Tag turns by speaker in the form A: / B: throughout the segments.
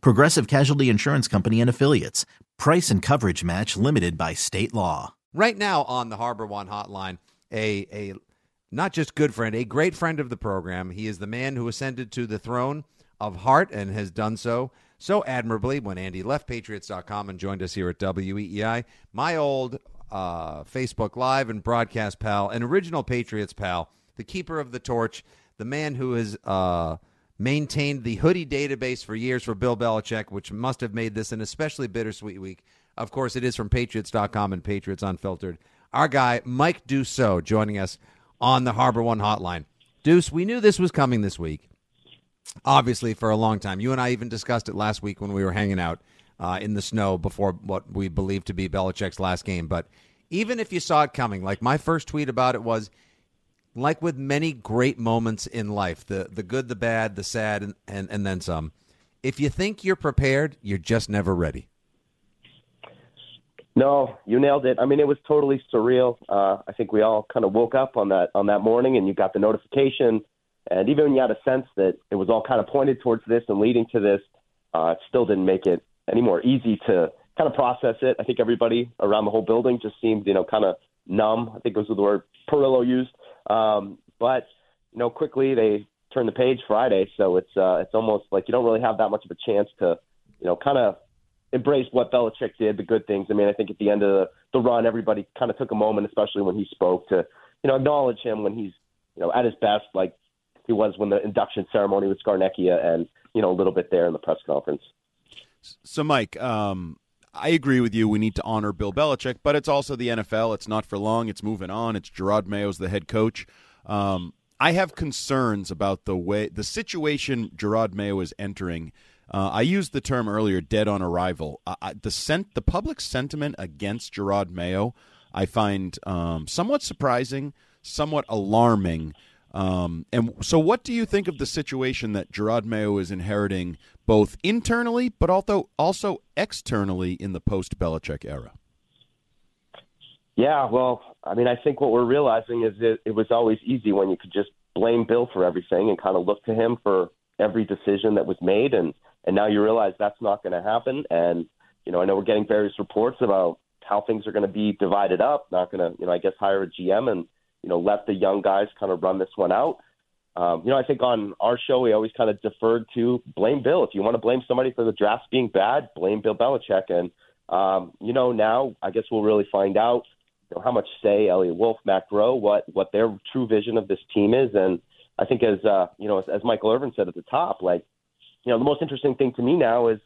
A: Progressive Casualty Insurance Company and Affiliates. Price and coverage match limited by state law.
B: Right now on the Harbor One hotline, a, a not just good friend, a great friend of the program. He is the man who ascended to the throne of Hart and has done so so admirably when Andy left Patriots.com and joined us here at WEEI. My old uh, Facebook Live and broadcast pal, an original Patriots pal, the keeper of the torch, the man who is. uh, maintained the hoodie database for years for Bill Belichick, which must have made this an especially bittersweet week. Of course, it is from Patriots.com and Patriots Unfiltered. Our guy, Mike Dussault, joining us on the Harbor One hotline. Deuce, we knew this was coming this week, obviously, for a long time. You and I even discussed it last week when we were hanging out uh, in the snow before what we believe to be Belichick's last game. But even if you saw it coming, like my first tweet about it was like with many great moments in life, the the good, the bad, the sad, and, and, and then some. If you think you're prepared, you're just never ready.
C: No, you nailed it. I mean, it was totally surreal. Uh, I think we all kind of woke up on that on that morning, and you got the notification. And even when you had a sense that it was all kind of pointed towards this and leading to this, uh, it still didn't make it any more easy to kind of process it. I think everybody around the whole building just seemed, you know, kind of numb. I think was the word Perillo used. Um, but you know, quickly they turn the page Friday, so it's uh, it's almost like you don't really have that much of a chance to, you know, kind of embrace what Belichick did, the good things. I mean, I think at the end of the, the run, everybody kind of took a moment, especially when he spoke, to you know acknowledge him when he's you know at his best, like he was when the induction ceremony with Scarnecchia, and you know a little bit there in the press conference.
D: So, Mike, um, I agree with you. We need to honor Bill Belichick, but it's also the NFL. It's not for long. It's moving on. It's Jerod Mayo's the head coach. Um, I have concerns about the way the situation Jerod Mayo is entering. Uh, I used the term earlier, "dead on arrival." I, the sent, the public sentiment against Jerod Mayo, I find um, somewhat surprising, somewhat alarming. Um, and so, what do you think of the situation that Jerod Mayo is inheriting, both internally but also also externally in the post Belichick era?
C: Yeah, well, I mean, I think what we're realizing is that it was always easy when you could just blame Bill for everything and kind of look to him for every decision that was made, and and now you realize that's not going to happen. And you know, I know we're getting various reports about how things are going to be divided up. Not going to, you know, I guess hire a GM and you know, let the young guys kind of run this one out. Um, you know, I think on our show we always kind of deferred to blame Bill. If you want to blame somebody for the drafts being bad, blame Bill Belichick. And um, you know, now I guess we'll really find out you know, how much say Eliot Wolf, Matt Groh, what what their true vision of this team is. And I think as uh, you know, as, as Michael Irvin said at the top, like you know, the most interesting thing to me now is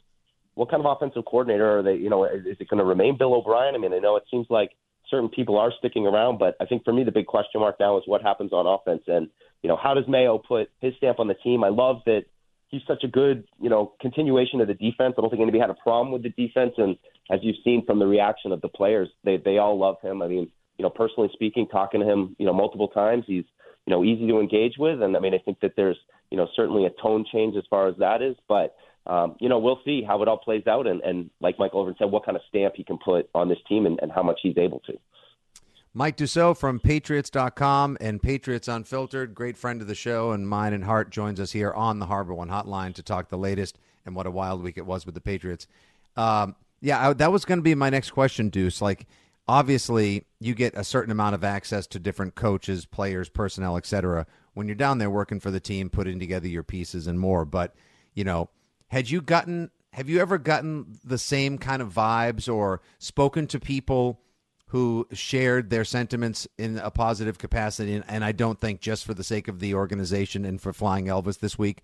C: what kind of offensive coordinator are they? You know, is, is it going to remain Bill O'Brien? I mean, I know it seems like certain people are sticking around, but I think for me the big question mark now is what happens on offense and you know how does Mayo put his stamp on the team. I love that he's such a good you know continuation of the defense. I don't think anybody had a problem with the defense, and as you've seen from the reaction of the players, they they all love him. I mean, you know, personally speaking, talking to him, you know, multiple times, he's you know easy to engage with, and I mean, I think that there's you know certainly a tone change as far as that is, but um, you know, we'll see how it all plays out, and, and like Michael Irvin said, what kind of stamp he can put on this team and, and how much he's able to.
B: Mike Dussault from Patriots.com and Patriots Unfiltered, great friend of the show and mine and Hart, joins us here on the Harbor One Hotline to talk the latest and what a wild week it was with the Patriots. Um, yeah, I, that was going to be my next question, Deuce. Like, obviously, you get a certain amount of access to different coaches, players, personnel, etc. When you're down there working for the team, putting together your pieces and more. But you know, had you gotten have you ever gotten the same kind of vibes or spoken to people who shared their sentiments in a positive capacity. And I don't think just for the sake of the organization and for flying Elvis this week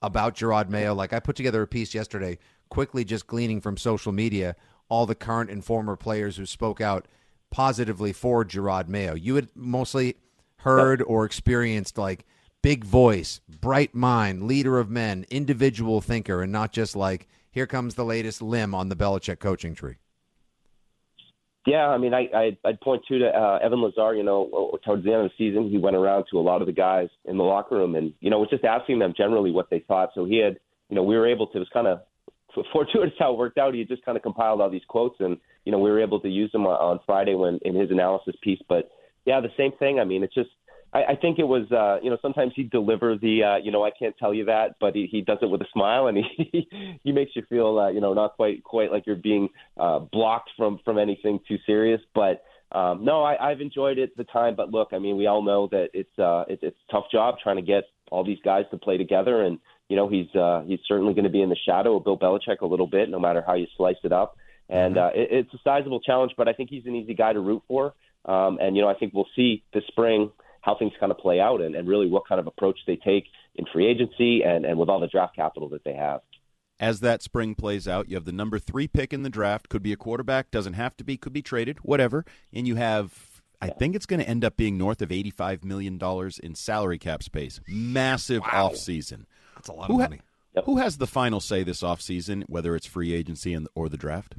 B: about Jerod Mayo like I put together a piece yesterday quickly just gleaning from social media all the current and former players who spoke out positively for Jerod Mayo. You had mostly heard or experienced like big voice, bright mind, leader of men, individual thinker, and not just like here comes the latest limb on the Belichick coaching tree.
C: Yeah, I mean, I, I I'd point to uh, Evan Lazar. You know, towards the end of the season, he went around to a lot of the guys in the locker room, and you know, was just asking them generally what they thought. So he had, you know, we were able to. It was kind of fortuitous how it worked out. He just kind of compiled all these quotes, and you know, we were able to use them on, on Friday when in his analysis piece. But yeah, the same thing. I mean, it's just I, I think it was, uh, you know, sometimes he deliver the, uh, you know, I can't tell you that, but he, he does it with a smile, and he he makes you feel, uh, you know, not quite quite like you're being uh, blocked from from anything too serious. But um, no, I, I've enjoyed it the time. But look, I mean, we all know that it's uh, it, it's a tough job trying to get all these guys to play together, and you know, he's uh, he's certainly going to be in the shadow of Bill Belichick a little bit, no matter how you slice it up. And uh, it, it's a sizable challenge, but I think he's an easy guy to root for. Um, and you know, I think we'll see this spring how things kind of play out and, and really what kind of approach they take in free agency and, and with all the draft capital that they have.
D: As that spring plays out, you have the number three pick in the draft. Could be a quarterback, doesn't have to be, could be traded, whatever. And you have, I think it's going to end up being north of $85 million in salary cap space. Massive
B: wow.
D: offseason.
B: That's a lot who of money. Ha-
D: yep. Who has the final say this offseason, whether it's free agency and, or the draft?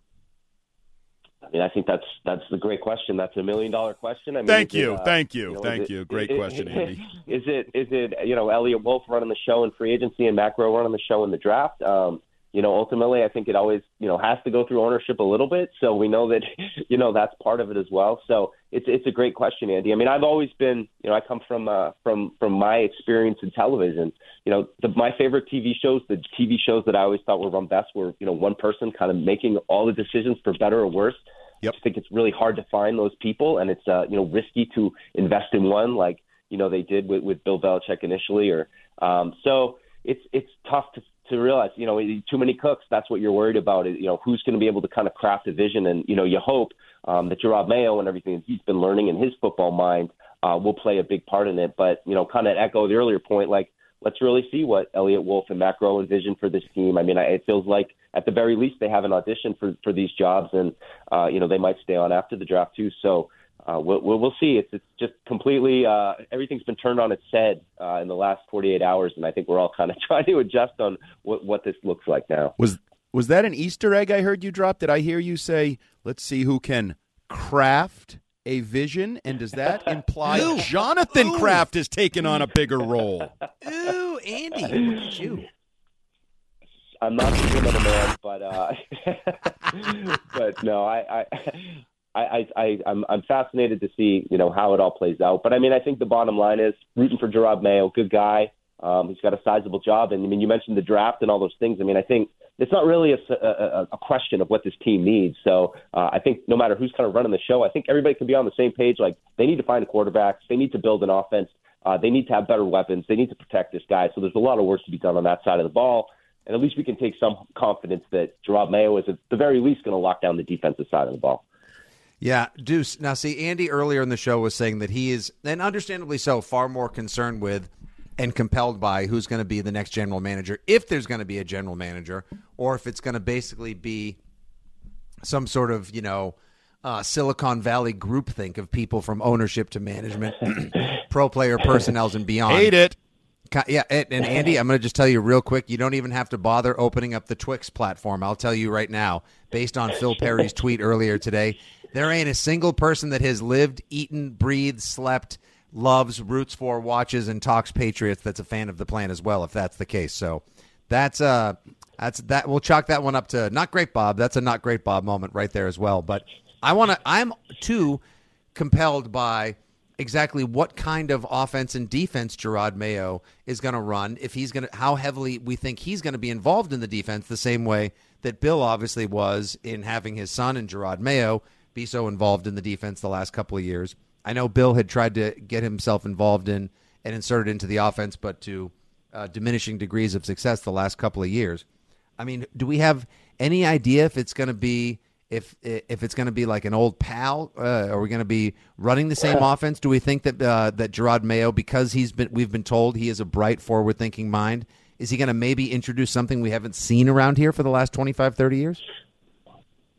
C: I mean, I think that's that's the great question. That's a million dollar question. I mean,
D: thank you, it, uh, thank you, you know, thank you. Great
C: it,
D: question, Andy.
C: Is it is it you know Eliot Wolf running the show in free agency and Matt Groh running the show in the draft? Um, you know, ultimately, I think it always, you know, has to go through ownership a little bit. So we know that, you know, that's part of it as well. So it's it's a great question, Andy. I mean, I've always been, you know, I come from uh, from from my experience in television. You know, the, my favorite TV shows, the TV shows that I always thought were run best, were you know one person kind of making all the decisions for better or worse. Yep. I think it's really hard to find those people, and it's uh, you know risky to invest in one like you know they did with, with Bill Belichick initially, or um, so it's it's tough to to realize, you know, too many cooks. That's what you're worried about. Is, you know, who's going to be able to kind of craft a vision, and you know, you hope um, that Jerod Mayo and everything he's been learning in his football mind uh, will play a big part in it. But you know, kind of echo the earlier point, like let's really see what Eliot Wolf and Matt Groh envision for this team. I mean, it feels like at the very least they have an audition for for these jobs, and uh, you know, they might stay on after the draft too. So uh, we'll, we'll see. It's, it's just completely uh, everything's been turned on its head uh, in the last 48 hours, and I think we're all kind of trying to adjust on what, what this looks like now.
D: Was was that an Easter egg I heard you drop? Did I hear you say, "Let's see who can craft a vision"? And does that imply Jonathan Ooh. Kraft is taking on a bigger role?
B: Ooh, Andy, look at you.
C: I'm not the man, but uh, but no, I, I I, I, I'm, I'm fascinated to see, you know, how it all plays out. But I mean, I think the bottom line is rooting for Jerod Mayo, good guy. Um, he's got a sizable job, and I mean, you mentioned the draft and all those things. I mean, I think it's not really a, a, a question of what this team needs. So uh, I think no matter who's kind of running the show, I think everybody can be on the same page. Like they need to find a quarterback, they need to build an offense, uh, they need to have better weapons, they need to protect this guy. So there's a lot of work to be done on that side of the ball. And at least we can take some confidence that Jerod Mayo is at the very least going to lock down the defensive side of the ball.
B: Yeah, Deuce. Now, see, Andy earlier in the show was saying that he is, and understandably so, far more concerned with and compelled by who's going to be the next general manager, if there's going to be a general manager, or if it's going to basically be some sort of, you know, uh, Silicon Valley groupthink of people from ownership to management, pro player personnels, and beyond.
D: Hate it.
B: Yeah, and Andy, I'm going to just tell you real quick. You don't even have to bother opening up the Twix platform. I'll tell you right now, based on Phil Perry's tweet earlier today, there ain't a single person that has lived, eaten, breathed, slept, loves, roots for, watches, and talks Patriots that's a fan of the plan as well. If that's the case, so that's uh that's that. We'll chalk that one up to not great, Bob. That's a not great, Bob moment right there as well. But I want to. I'm too compelled by exactly what kind of offense and defense Jerod Mayo is going to run. If he's going to, how heavily we think he's going to be involved in the defense, the same way that Bill obviously was in having his son and Jerod Mayo be so involved in the defense the last couple of years. I know Bill had tried to get himself involved in and inserted into the offense, but to uh, diminishing degrees of success the last couple of years. I mean, do we have any idea if it's going to be if if it's going to be like an old pal? Uh, are we going to be running the same offense? Do we think that uh, that Jerod Mayo, because he's been we've been told he is a bright, forward thinking mind, is he going to maybe introduce something we haven't seen around here for the last 25, 30 years?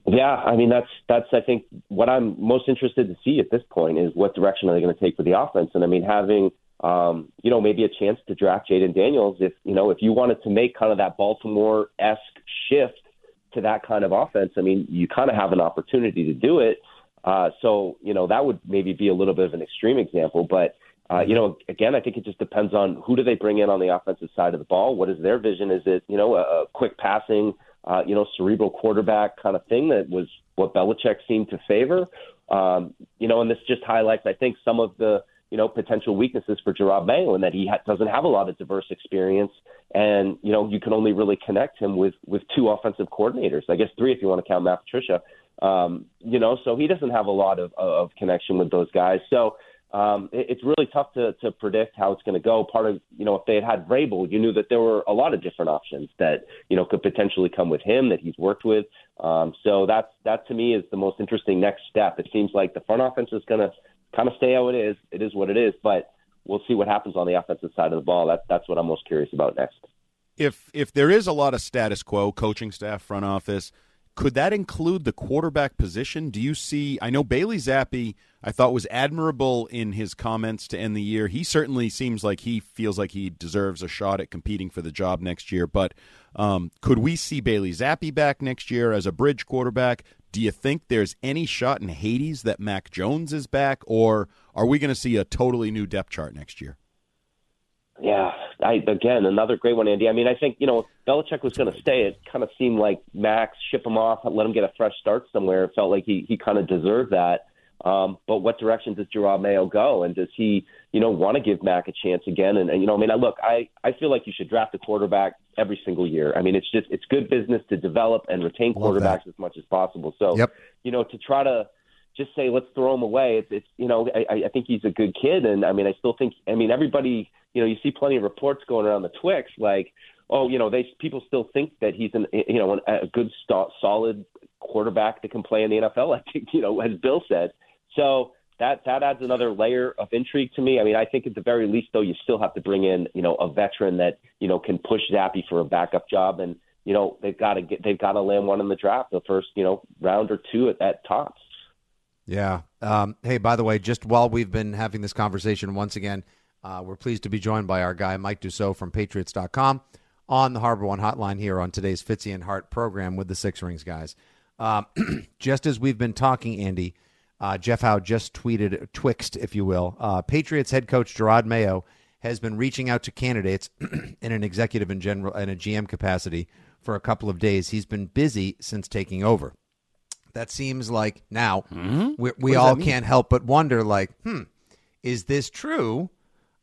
C: Yeah, I mean that's that's I think what I'm most interested to see at this point is what direction are they going to take for the offense, and I mean having um, you know maybe a chance to draft Jayden Daniels if you know if you wanted to make kind of that Baltimore esque shift to that kind of offense, I mean, you kind of have an opportunity to do it. Uh, so, you know, that would maybe be a little bit of an extreme example. But, uh, you know, again, I think it just depends on who do they bring in on the offensive side of the ball. What is their vision? Is it, you know, a, a quick passing, uh, you know, cerebral quarterback kind of thing that was what Belichick seemed to favor? Um, you know, and this just highlights, I think, some of the, you know, potential weaknesses for Jerod Mayo and that he ha- doesn't have a lot of diverse experience. And, you know, you can only really connect him with, with two offensive coordinators. I guess three if you want to count Matt Patricia. Um, you know, so he doesn't have a lot of, of connection with those guys. So um, it, it's really tough to, to predict how it's going to go. Part of, you know, if they had had Vrabel, you knew that there were a lot of different options that, you know, could potentially come with him that he's worked with. Um, so that's, that to me is the most interesting next step. It seems like the front offense is going to kind of stay how it is. It is what it is, but we'll see what happens on the offensive side of the ball. That's that's what I'm most curious about next.
D: If if there is a lot of status quo, coaching staff, front office, could that include the quarterback position? Do you see? I know Bailey Zappe, I thought was admirable in his comments to end the year. He certainly seems like he feels like he deserves a shot at competing for the job next year. But um, could we see Bailey Zappe back next year as a bridge quarterback? Do you think there's any shot in Hades that Mac Jones is back, or are we going to see a totally new depth chart next year?
C: Yeah, I again another great one, Andy. I mean, I think you know Belichick was going to stay. It kind of seemed like Max ship him off, let him get a fresh start somewhere. It felt like he he kind of deserved that. Um, but what direction does Jerod Mayo go, and does he you know want to give Mac a chance again? And, and you know, I mean, I look, I I feel like you should draft a quarterback every single year. I mean, it's just it's good business to develop and retain quarterbacks as much as possible. So,
B: yep.
C: you know, to try to just say let's throw him away, it's it's you know, I I think he's a good kid, and I mean, I still think, I mean, everybody, you know, you see plenty of reports going around the Twix like. Oh, you know, they people still think that he's an you know a good st- solid quarterback that can play in the NFL. I think you know, as Bill said. So that that adds another layer of intrigue to me. I mean, I think at the very least, though, you still have to bring in you know a veteran that you know can push Zappe for a backup job, and you know they've got to get they've got to land one in the draft, the first you know round or two at that tops.
B: Yeah. Um, hey, by the way, just while we've been having this conversation, once again, uh, we're pleased to be joined by our guy Mike Dussault from Patriots.com on the Harbor One Hotline here on today's Fitzy and Hart program with the Six Rings guys. Um, just as we've been talking, Andy. Uh, Jeff Howe just tweeted, twixt, if you will. Uh, Patriots head coach Jerod Mayo has been reaching out to candidates in an executive and general and a GM capacity for a couple of days. He's been busy since taking over. That seems like now
D: Mm-hmm.
B: we, we all can't help but wonder, like, hmm, is this true?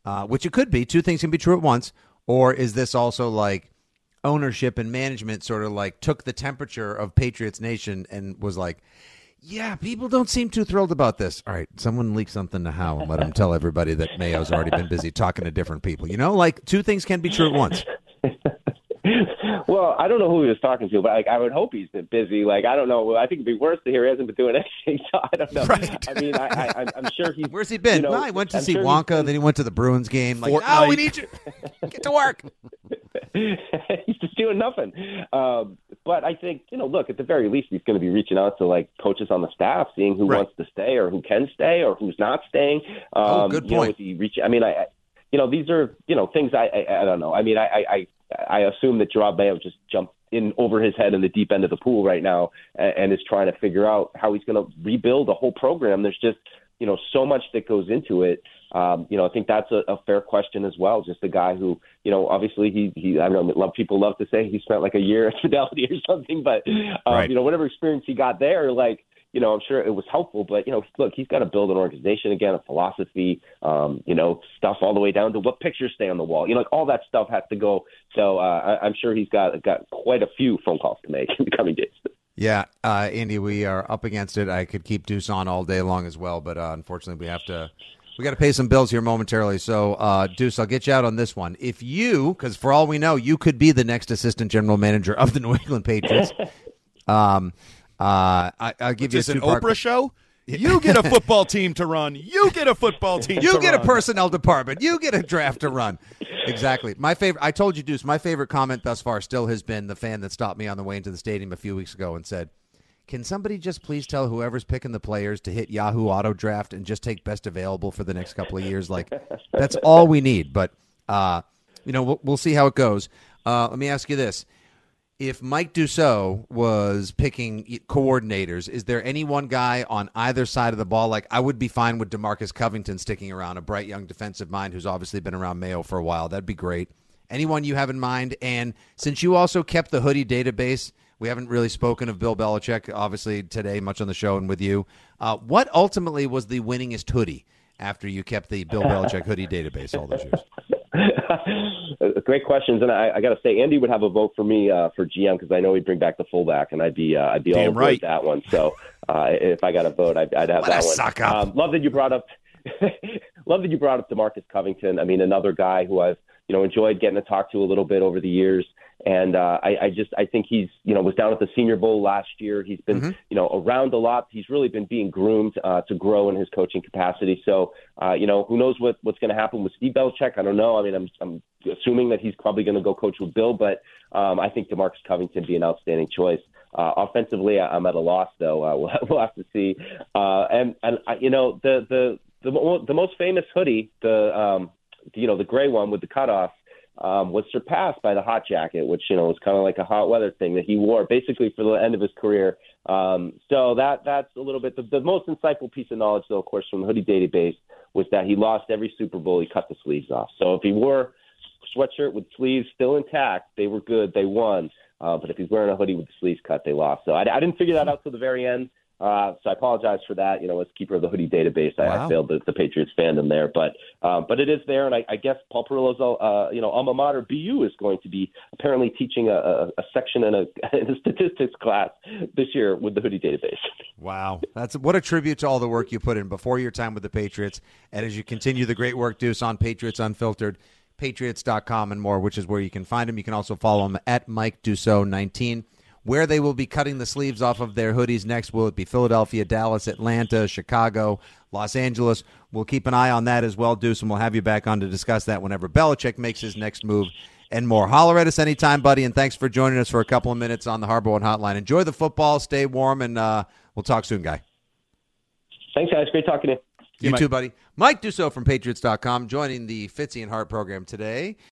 B: Uh, which it could be. Two things can be true at once. Or is this also like ownership and management sort of like took the temperature of Patriots Nation and was like, yeah, people don't seem too thrilled about this. All right, someone leak something to Howe and let him tell everybody that Mayo's already been busy talking to different people. You know, like two things can't be true at once.
C: well, I don't know who he was talking to, but like, I would hope he's been busy. Like, I don't know. I think it'd be worse to hear he hasn't been doing anything. So I don't know.
B: Right.
C: I mean, I, I, I'm sure he's.
B: Where's he been?
C: You know,
B: well, I went to
C: I'm
B: see
C: sure
B: Wonka,
C: been-
B: then he went to the Bruins game. Like,
D: Fortnite.
B: oh, we need you. Get to work.
C: he's just doing nothing. Um, but I think you know, look at the very least, he's going to be reaching out to like coaches on the staff, seeing who
D: Right.
C: wants to stay or who can stay or who's not staying. Um,
B: Oh, good
C: You know,
B: point.
C: is he reach? I mean, I, you know, these are you know things I, I, I don't know. I mean, I, I, I I assume that Jerod Mayo just jumped in over his head in the deep end of the pool right now and, and is trying to figure out how he's going to rebuild the whole program. There's just you know so much that goes into it. Um, you know, I think that's a, a fair question as well. Just a guy who, you know, obviously he, he I don't know, love people love to say he spent like a year at Fidelity or something, but um,
D: Right.
C: you know, whatever experience he got there, like, you know, I'm sure it was helpful. But you know, look, he's got to build an organization again, a philosophy, um, you know, stuff all the way down to what pictures stay on the wall. You know, like all that stuff has to go. So uh, I, I'm sure he's got got quite a few phone calls to make in the coming days.
B: Yeah, uh, Andy, we are up against it. I could keep Deuce on all day long as well, but uh, unfortunately, we have to. We got to pay some bills here momentarily. So, uh, Deuce, I'll get you out on this one. If you, because for all we know, you could be the next assistant general manager of the New England Patriots. um, uh, I, I'll give
D: Is
B: you
D: this
B: a
D: an
B: two-part
D: Oprah show? You get a football team to run. You get a football team.
B: You
D: to
B: get a personnel department. You get a draft to run. Exactly. My favorite. I told you, Deuce. My favorite comment thus far still has been the fan that stopped me on the way into the stadium a few weeks ago and said, "Can somebody just please tell whoever's picking the players to hit Yahoo Auto Draft and just take best available for the next couple of years? Like that's all we need." But uh, you know, we'll, we'll see how it goes. Uh, let me ask you this: if Mike Dussault was picking coordinators, is there any one guy on either side of the ball? Like I would be fine with DeMarcus Covington sticking around, a bright young defensive mind who's obviously been around Mayo for a while. That'd be great. Anyone you have in mind? And since you also kept the hoodie database, we haven't really spoken of Bill Belichick, obviously today, much on the show and with you. Uh, what ultimately was the winningest hoodie after you kept the Bill Belichick hoodie database all those years?
C: Great questions, and I, I got to say, Andy would have a vote for me uh, for GM because I know he'd bring back the fullback, and I'd be uh, I'd be
D: Damn
C: all
D: right.
C: that one. So uh, if I got a vote, I'd, I'd have
B: What
C: that one.
B: suck up.
C: Um, love that you brought up. love that you brought up DeMarcus Covington. I mean, another guy who I've you know enjoyed getting to talk to a little bit over the years. And uh, I, I just I think he's you know was down at the Senior Bowl last year. He's been you know around a lot. He's really been being groomed uh, to grow in his coaching capacity. So uh, you know who knows what what's going to happen with Steve Belichick? I don't know. I mean I'm I'm assuming that he's probably going to go coach with Bill, but um, I think DeMarcus Covington be an outstanding choice. Uh, offensively, I'm at a loss though. Uh, we'll, we'll have to see. Uh, and and uh, you know the the the the most famous hoodie, the um, you know the gray one with the cutoffs um, was surpassed by the hot jacket, which you know was kind of like a hot weather thing that he wore basically for the end of his career. Um, so that that's a little bit the, the most insightful piece of knowledge, though, of course, from the hoodie database was that he lost every Super Bowl. He cut the sleeves off. So if he wore sweatshirt with sleeves still intact, they were good. They won. Uh, but if he's wearing a hoodie with the sleeves cut, they lost. So I, I didn't figure that out till the very end. Uh, so I apologize for that. You know, as keeper of the hoodie database, I,
B: Wow.
C: I failed the, the Patriots fandom there, but um, but it is there, and I, I guess Paul Perillo's uh, you know alma mater BU is going to be apparently teaching a, a, a section in a, in a statistics class this year with the hoodie database.
B: Wow. That's what a tribute to all the work you put in before your time with the Patriots. And as you continue the great work, Deuce, on Patriots Unfiltered, patriots.com and more, which is where you can find him. You can also follow him at Mike Dussault 19. Where they will be cutting the sleeves off of their hoodies next, will it be Philadelphia, Dallas, Atlanta, Chicago, Los Angeles? We'll keep an eye on that as well, Deuce, and we'll have you back on to discuss that whenever Belichick makes his next move and more. Holler at us anytime, buddy, and thanks for joining us for a couple of minutes on the Harbor One Hotline. Enjoy the football, stay warm, and uh, we'll talk soon, guy.
C: Thanks, guys. Great talking to you.
B: You
D: Mike.
B: too, buddy. Mike Dussault from Patriots.com joining the Fitzy and Hart program today.